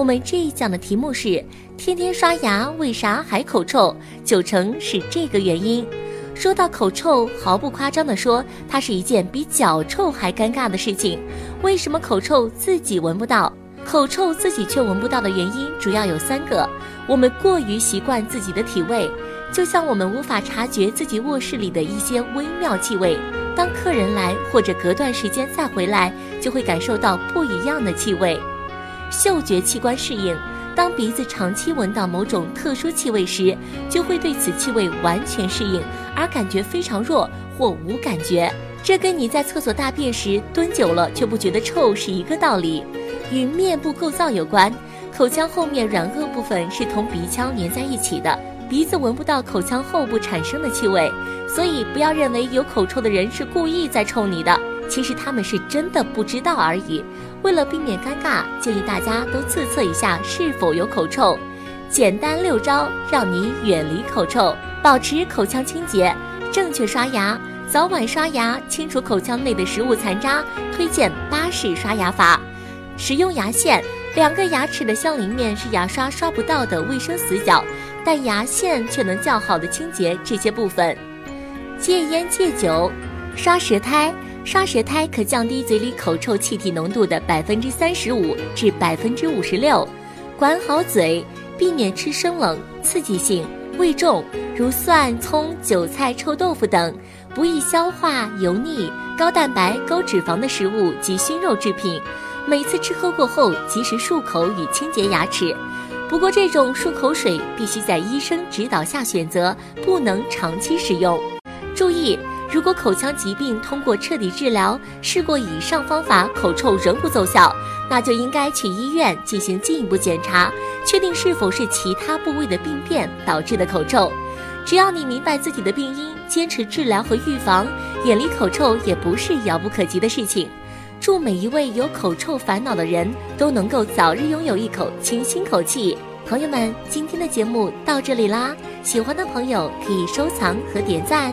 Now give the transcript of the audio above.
我们这一讲的题目是：天天刷牙为啥还口臭？九成是这个原因。说到口臭，毫不夸张地说，它是一件比脚臭还尴尬的事情。为什么口臭自己闻不到？口臭自己却闻不到的原因主要有三个：我们过于习惯自己的体味，就像我们无法察觉自己卧室里的一些微妙气味，当客人来或者隔段时间再回来，就会感受到不一样的气味。嗅觉器官适应，当鼻子长期闻到某种特殊气味时，就会对此气味完全适应，而感觉非常弱或无感觉。这跟你在厕所大便时蹲久了却不觉得臭是一个道理。与面部构造有关，口腔后面软腭部分是同鼻腔粘在一起的，鼻子闻不到口腔后部产生的气味，所以不要认为有口臭的人是故意在臭你的。其实他们是真的不知道而已。为了避免尴尬，建议大家都自测一下是否有口臭。简单六招让你远离口臭，保持口腔清洁，正确刷牙，早晚刷牙，清除口腔内的食物残渣。推荐巴氏刷牙法，使用牙线，两个牙齿的相邻面是牙刷刷不到的卫生死角，但牙线却能较好的清洁这些部分。戒烟戒酒，刷舌苔。刷舌苔可降低嘴里口臭气体浓度的百分之三十五至百分之五十六，管好嘴，避免吃生冷、刺激性、味重如蒜、葱、韭菜、臭豆腐等不易消化、油腻、高蛋白、高脂肪的食物及熏肉制品。每次吃喝过后，及时漱口与清洁牙齿。不过，这种漱口水必须在医生指导下选择，不能长期使用。注意。如果口腔疾病通过彻底治疗，试过以上方法，口臭仍不奏效，那就应该去医院进行进一步检查，确定是否是其他部位的病变导致的口臭。只要你明白自己的病因，坚持治疗和预防，远离口臭也不是遥不可及的事情。祝每一位有口臭烦恼的人都能够早日拥有一口清新口气。朋友们，今天的节目到这里啦，喜欢的朋友可以收藏和点赞。